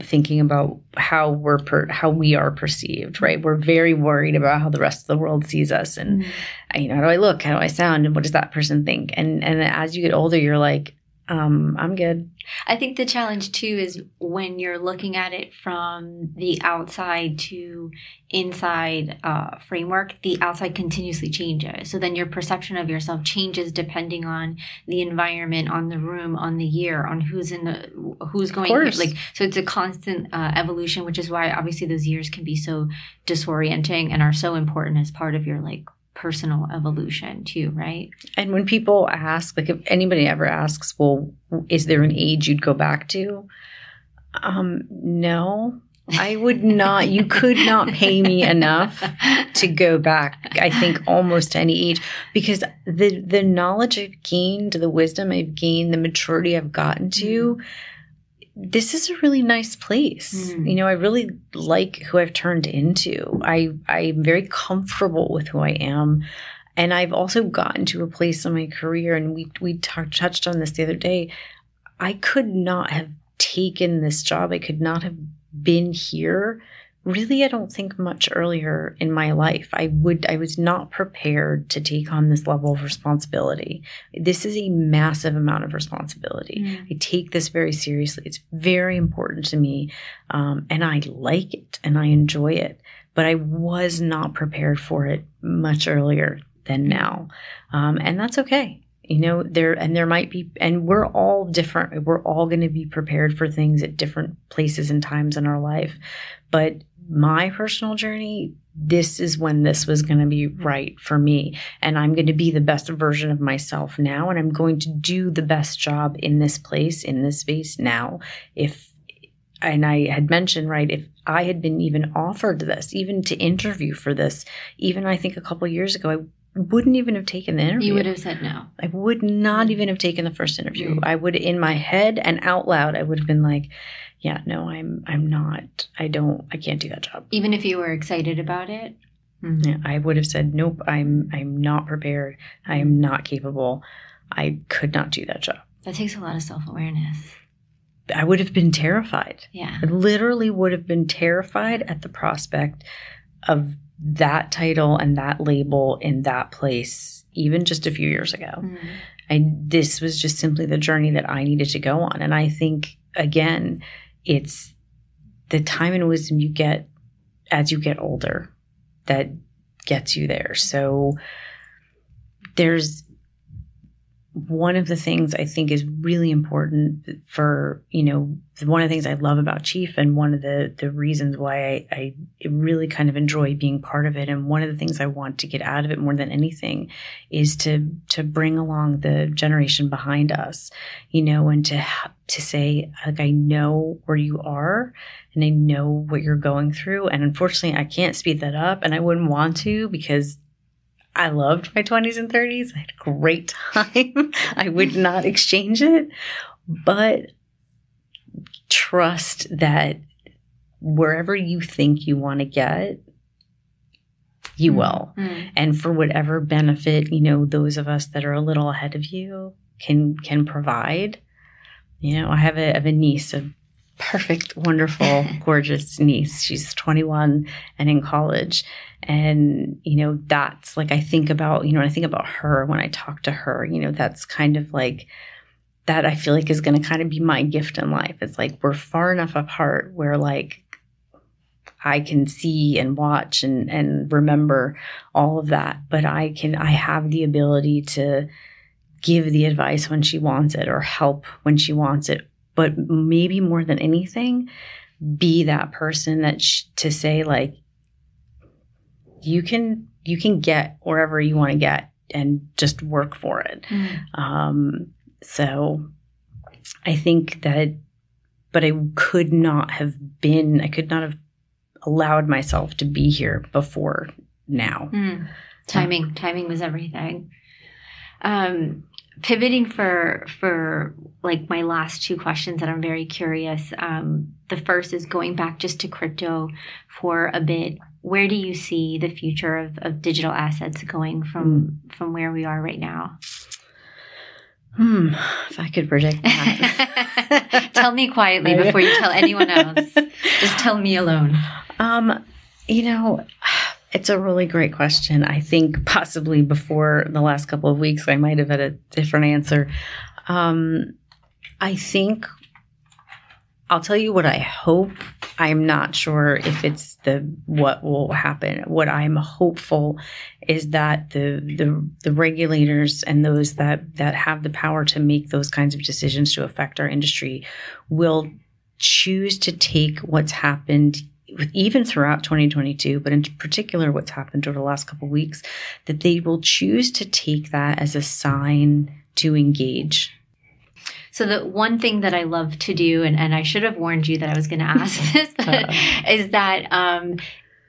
thinking about how we're per, how we are perceived right? We're very worried about how the rest of the world sees us. And mm-hmm. you know how do i look? How do i sound? And what does that person think? And and as you get older you're like um, I'm good. I think the challenge too is when you're looking at it from the outside to inside uh, framework, the outside continuously changes. So then your perception of yourself changes depending on the environment, on the room, on the year, on who's in the who's going. Like so, it's a constant uh, evolution, which is why obviously those years can be so disorienting and are so important as part of your like personal evolution too, right? And when people ask, like if anybody ever asks, well, is there an age you'd go back to? Um, no. I would not, you could not pay me enough to go back, I think, almost to any age because the the knowledge I've gained, the wisdom I've gained, the maturity I've gotten to, this is a really nice place. Mm. You know, I really like who I've turned into. I I'm very comfortable with who I am. And I've also gotten to a place in my career, and we we t- touched on this the other day. I could not have taken this job. I could not have been here really i don't think much earlier in my life. I would i was not prepared to take on this level of responsibility. This is a massive amount of responsibility. Mm. i take this very seriously. It's very important to me um, and i like it and i enjoy it but i was not prepared for it much earlier than now. Um, and that's okay. You know there and there might be and we're all different. We're all going to be prepared for things at different places and times in our life but my personal journey this is when this was going to be right for me and i'm going to be the best version of myself now and i'm going to do the best job in this place in this space now if and i had mentioned right if i had been even offered this even to interview for this even i think a couple years ago i wouldn't even have taken the interview You would have said no. I would not even have taken the first interview. Mm. I would in my head and out loud I would have been like, yeah, no, I'm I'm not. I don't I can't do that job. Even if you were excited about it. Mm. Yeah, I would have said, nope, I'm I'm not prepared. I am not capable. I could not do that job. That takes a lot of self awareness. I would have been terrified. Yeah. I literally would have been terrified at the prospect of that title and that label in that place even just a few years ago. Mm. I this was just simply the journey that I needed to go on. And I think again, it's the time and wisdom you get as you get older that gets you there. So there's one of the things I think is really important for, you know, one of the things I love about Chief and one of the the reasons why I, I really kind of enjoy being part of it and one of the things I want to get out of it more than anything is to to bring along the generation behind us, you know, and to to say like I know where you are and I know what you're going through and unfortunately I can't speed that up and I wouldn't want to because I loved my 20s and 30s. I had a great time. <laughs> I would not exchange it, but trust that wherever you think you want to get, you will. Mm. And for whatever benefit, you know, those of us that are a little ahead of you can can provide. You know, I have a, I have a niece, a perfect, wonderful, <laughs> gorgeous niece. She's 21 and in college. And, you know, that's like I think about, you know, when I think about her when I talk to her, you know, that's kind of like that I feel like is going to kind of be my gift in life. It's like we're far enough apart where like I can see and watch and and remember all of that, but I can I have the ability to give the advice when she wants it or help when she wants it, but maybe more than anything be that person that sh- to say like you can you can get wherever you want to get and just work for it. Mm. Um, so I think that, but I could not have been, I could not have allowed myself to be here before now. Mm. Timing. Timing was everything. Um, pivoting for for like my last two questions that I'm very curious. Um, the first is going back just to crypto for a bit. Where do you see the future of, of digital assets going from from where we are right now? Hmm, if I could predict that. <laughs> tell me quietly before you tell anyone else. Just tell me alone. Um, you know, it's a really great question. I think possibly before the last couple of weeks, I might have had a different answer. Um, I think I'll tell you what I hope. I'm not sure if it's the what will happen. What I'm hopeful is that the the the regulators and those that that have the power to make those kinds of decisions to affect our industry will choose to take what's happened even throughout 2022 but in particular what's happened over the last couple weeks that they will choose to take that as a sign to engage So the one thing that I love to do, and, and I should have warned you that I was going <laughs> to ask this, <laughs> but, is that um,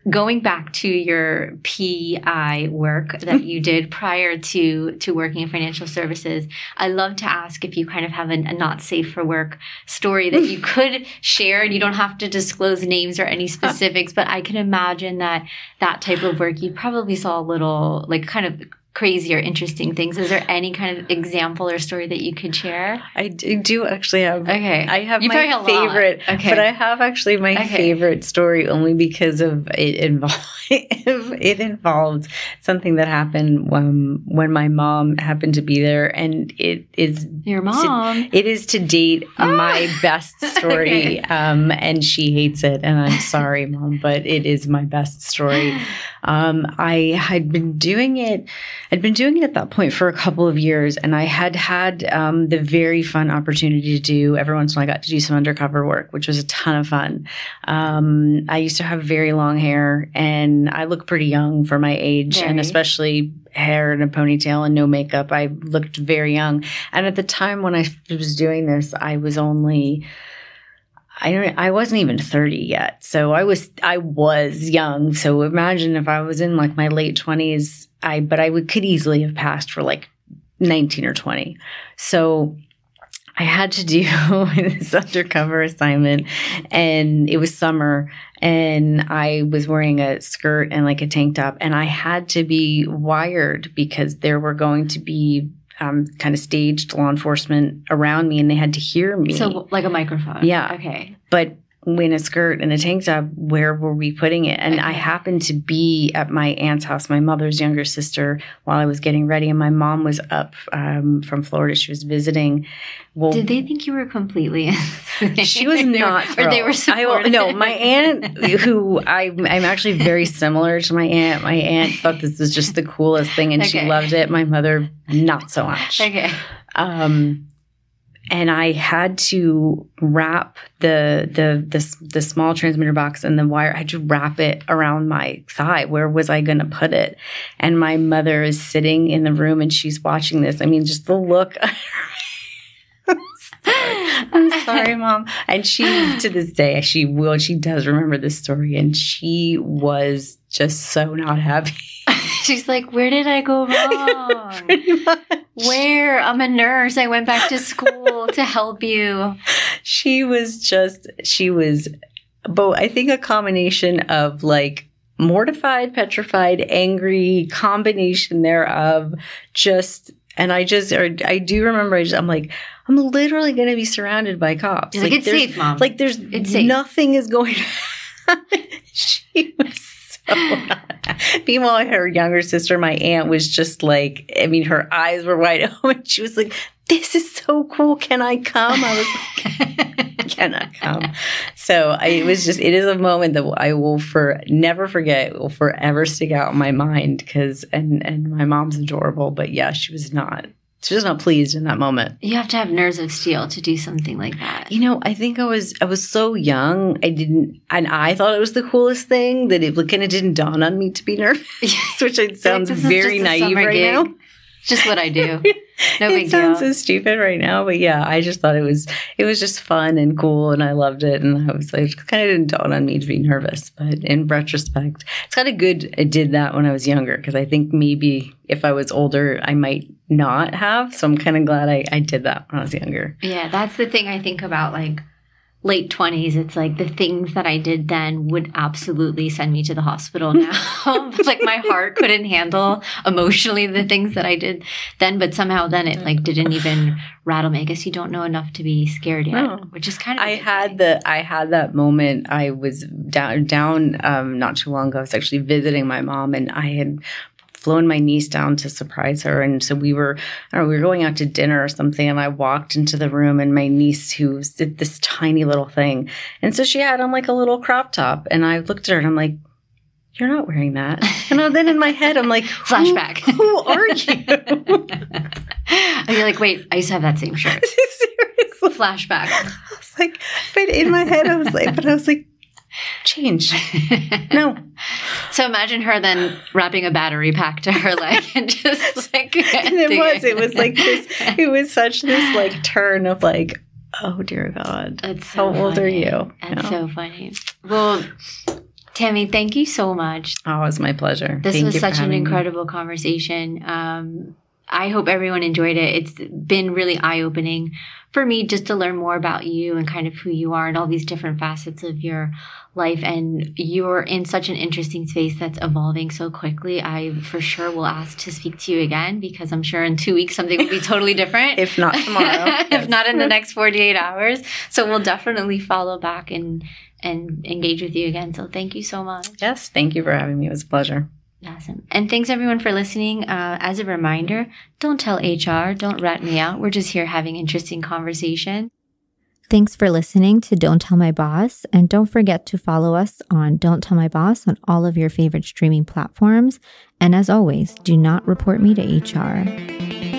going back to your PI work that <laughs> you did prior to to working in financial services, I love to ask if you kind of have a, a not safe for work story that you could share. And you don't have to disclose names or any specifics, but I can imagine that that type of work you probably saw a little like kind of crazy or interesting things. Is there any kind of example or story that you could share? I do actually have. Okay. I have you my favorite. Okay. But I have actually my okay. favorite story only because of it involved. <laughs> it involved something that happened when when my mom happened to be there, and it is your mom. To, it is to date my best <laughs> story, okay. um, and she hates it, and I'm sorry, mom, but it is my best story. <laughs> Um, I had been doing it I'd been doing it at that point for a couple of years, and I had had um, the very fun opportunity to do every once in a while. I got to do some undercover work, which was a ton of fun. Um, I used to have very long hair, and I look pretty young for my age, very. and especially hair and a ponytail and no makeup. I looked very young, and at the time when I was doing this, I was only. I I wasn't even 30 yet. So I was I was young. So imagine if I was in like my late 20s I but I would could easily have passed for like 19 or 20. So I had to do <laughs> this undercover assignment and it was summer and I was wearing a skirt and like a tank top and I had to be wired because there were going to be um, kind of staged law enforcement around me and they had to hear me. So like a microphone. Yeah. Okay. But in a skirt and a tank top, where were we putting it? And I happened to be at my aunt's house, my mother's younger sister, while I was getting ready, and my mom was up um, from Florida. She was visiting. Well, did they think you were completely? <laughs> she was not, were, or they were supportive. I, no, my aunt, who I, I'm actually very similar to my aunt. My aunt thought this was just the coolest thing, and okay. she loved it. My mother, not so much. Okay. Um, and I had to wrap the, the the the small transmitter box and the wire. I had to wrap it around my thigh. Where was I going to put it? And my mother is sitting in the room and she's watching this. I mean, just the look. <laughs> I'm sorry, <laughs> mom. And she, to this day, she will, she does remember this story, and she was just so not happy. <laughs> She's like, Where did I go <laughs> wrong? Where? I'm a nurse. I went back to school to help you. She was just, she was, but I think a combination of like, mortified, petrified, angry, combination thereof, just and I just, or I do remember, I just, I'm like, I'm literally going to be surrounded by cops. like, like, it's safe, mom. Like there's it's nothing is going. <laughs> she was. <laughs> Meanwhile, her younger sister, my aunt, was just like, I mean, her eyes were wide <laughs> open. She was like, "This is so cool. Can I come?" I was like, <laughs> "Can I come?" So I, it was just, it is a moment that I will for never forget. Will forever stick out in my mind because, and and my mom's adorable, but yeah, she was not she was not pleased in that moment. You have to have nerves of steel to do something like that. You know, I think I was I was so young. I didn't, and I thought it was the coolest thing that it kind of didn't dawn on me to be nervous, <laughs> which sounds very naive right gig. now. Just what I do. <laughs> No big it sounds deal. so stupid right now, but yeah, I just thought it was it was just fun and cool, and I loved it. And I was like, it kind of didn't dawn on me to be nervous, but in retrospect, it's kind of good I did that when I was younger because I think maybe if I was older, I might not have. So I'm kind of glad I, I did that when I was younger. Yeah, that's the thing I think about like late 20s it's like the things that i did then would absolutely send me to the hospital now. <laughs> <laughs> Like my heart couldn't handle emotionally the things that i did then but somehow then it like didn't even rattle me. I guess you don't know enough to be scared yet oh. which is kind of i had the i had that moment. I was down down um, not too long ago. I was actually visiting my mom and i had flown my niece down to surprise her. And so we were, I don't know, we were going out to dinner or something. And I walked into the room and my niece, who's this tiny little thing. And so she had on like a little crop top. And I looked at her and I'm like, you're not wearing that. And then in my head, I'm like, <laughs> flashback. Who, who are you? and <laughs> you're like, wait, I used to have that same shirt. <laughs> Seriously. Flashback. I was like, but in my head, I was like, but I was like, change. <laughs> no. So imagine her then wrapping a battery pack to her leg <laughs> and just like. <laughs> and it was. It was like this. It was such this like turn of like, oh dear God. That's so How old are you? That's so funny. Well, Tammy, thank you so much. Oh, it was my pleasure. This Thank was such an having me. incredible conversation. Um, I hope everyone enjoyed it. It's been really eye opening for me just to learn more about you and kind of who you are and all these different facets of your life. And you're in such an interesting space that's evolving so quickly. I for sure will ask to speak to you again because I'm sure in two weeks something will be totally different. If not tomorrow. <laughs> if not in the <laughs> next 48 hours. So we'll definitely follow back and and engage with you again. So thank you so much. Yes, thank you for having me. It was a pleasure. Awesome. And thanks everyone for listening. Uh, as a reminder, don't tell HR, don't rat me out. We're just here having interesting conversation. Thanks for listening to Don't Tell My Boss. And don't forget to follow us on Don't Tell My Boss on all of your favorite streaming platforms. And as always, do not report me to HR.